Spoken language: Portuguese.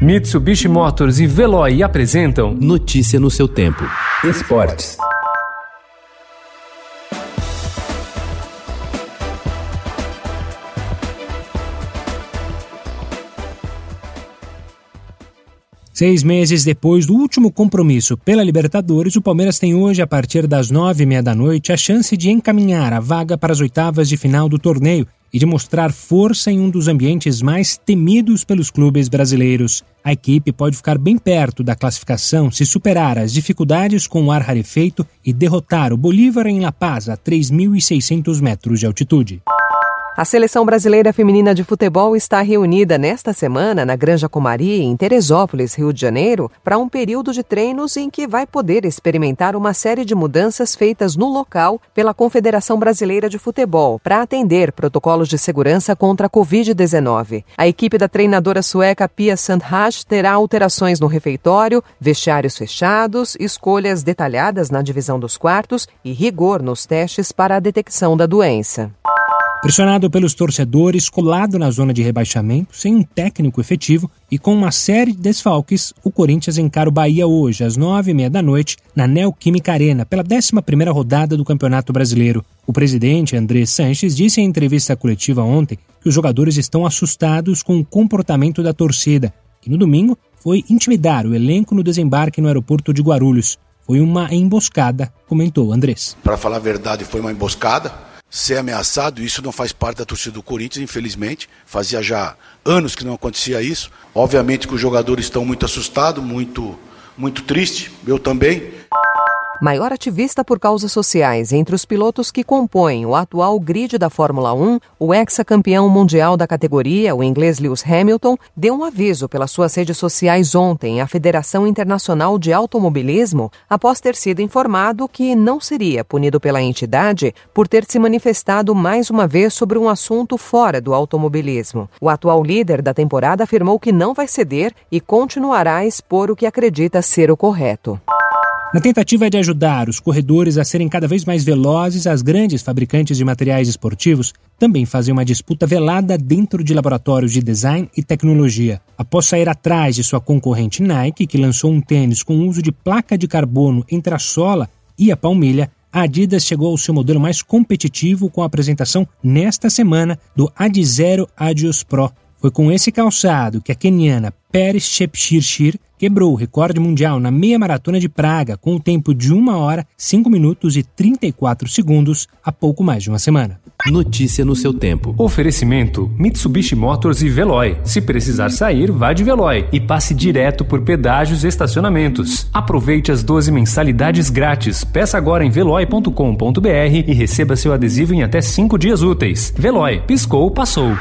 Mitsubishi Motors e Veloy apresentam Notícia no seu tempo. Esportes. Seis meses depois do último compromisso pela Libertadores, o Palmeiras tem hoje, a partir das nove e meia da noite, a chance de encaminhar a vaga para as oitavas de final do torneio e de mostrar força em um dos ambientes mais temidos pelos clubes brasileiros. A equipe pode ficar bem perto da classificação se superar as dificuldades com o ar rarefeito e derrotar o Bolívar em La Paz a 3.600 metros de altitude. A seleção brasileira feminina de futebol está reunida nesta semana na Granja Comari, em Teresópolis, Rio de Janeiro, para um período de treinos em que vai poder experimentar uma série de mudanças feitas no local pela Confederação Brasileira de Futebol para atender protocolos de segurança contra a Covid-19. A equipe da treinadora sueca Pia Sandhage terá alterações no refeitório, vestiários fechados, escolhas detalhadas na divisão dos quartos e rigor nos testes para a detecção da doença. Pressionado pelos torcedores, colado na zona de rebaixamento, sem um técnico efetivo e com uma série de desfalques, o Corinthians encara o Bahia hoje, às nove e meia da noite, na Neoquímica Arena, pela 11 primeira rodada do Campeonato Brasileiro. O presidente, André Sanches, disse em entrevista coletiva ontem que os jogadores estão assustados com o comportamento da torcida, que no domingo foi intimidar o elenco no desembarque no aeroporto de Guarulhos. Foi uma emboscada, comentou Andrés. Para falar a verdade, foi uma emboscada ser ameaçado, isso não faz parte da torcida do Corinthians, infelizmente. Fazia já anos que não acontecia isso. Obviamente que os jogadores estão muito assustados, muito, muito tristes, eu também maior ativista por causas sociais entre os pilotos que compõem o atual grid da Fórmula 1, o ex-campeão mundial da categoria, o inglês Lewis Hamilton, deu um aviso pelas suas redes sociais ontem à Federação Internacional de Automobilismo após ter sido informado que não seria punido pela entidade por ter se manifestado mais uma vez sobre um assunto fora do automobilismo. O atual líder da temporada afirmou que não vai ceder e continuará a expor o que acredita ser o correto. Na tentativa de ajudar os corredores a serem cada vez mais velozes, as grandes fabricantes de materiais esportivos também fazem uma disputa velada dentro de laboratórios de design e tecnologia. Após sair atrás de sua concorrente Nike, que lançou um tênis com uso de placa de carbono entre a sola e a palmilha, a Adidas chegou ao seu modelo mais competitivo com a apresentação nesta semana do Adizero Adios Pro. Foi com esse calçado que a keniana Peres Shepshirshir quebrou o recorde mundial na meia maratona de Praga com o tempo de 1 hora, 5 minutos e 34 segundos há pouco mais de uma semana. Notícia no seu tempo. Oferecimento: Mitsubishi Motors e Veloy. Se precisar sair, vá de Veloy e passe direto por pedágios e estacionamentos. Aproveite as 12 mensalidades grátis. Peça agora em veloy.com.br e receba seu adesivo em até 5 dias úteis. Veloy, piscou, passou.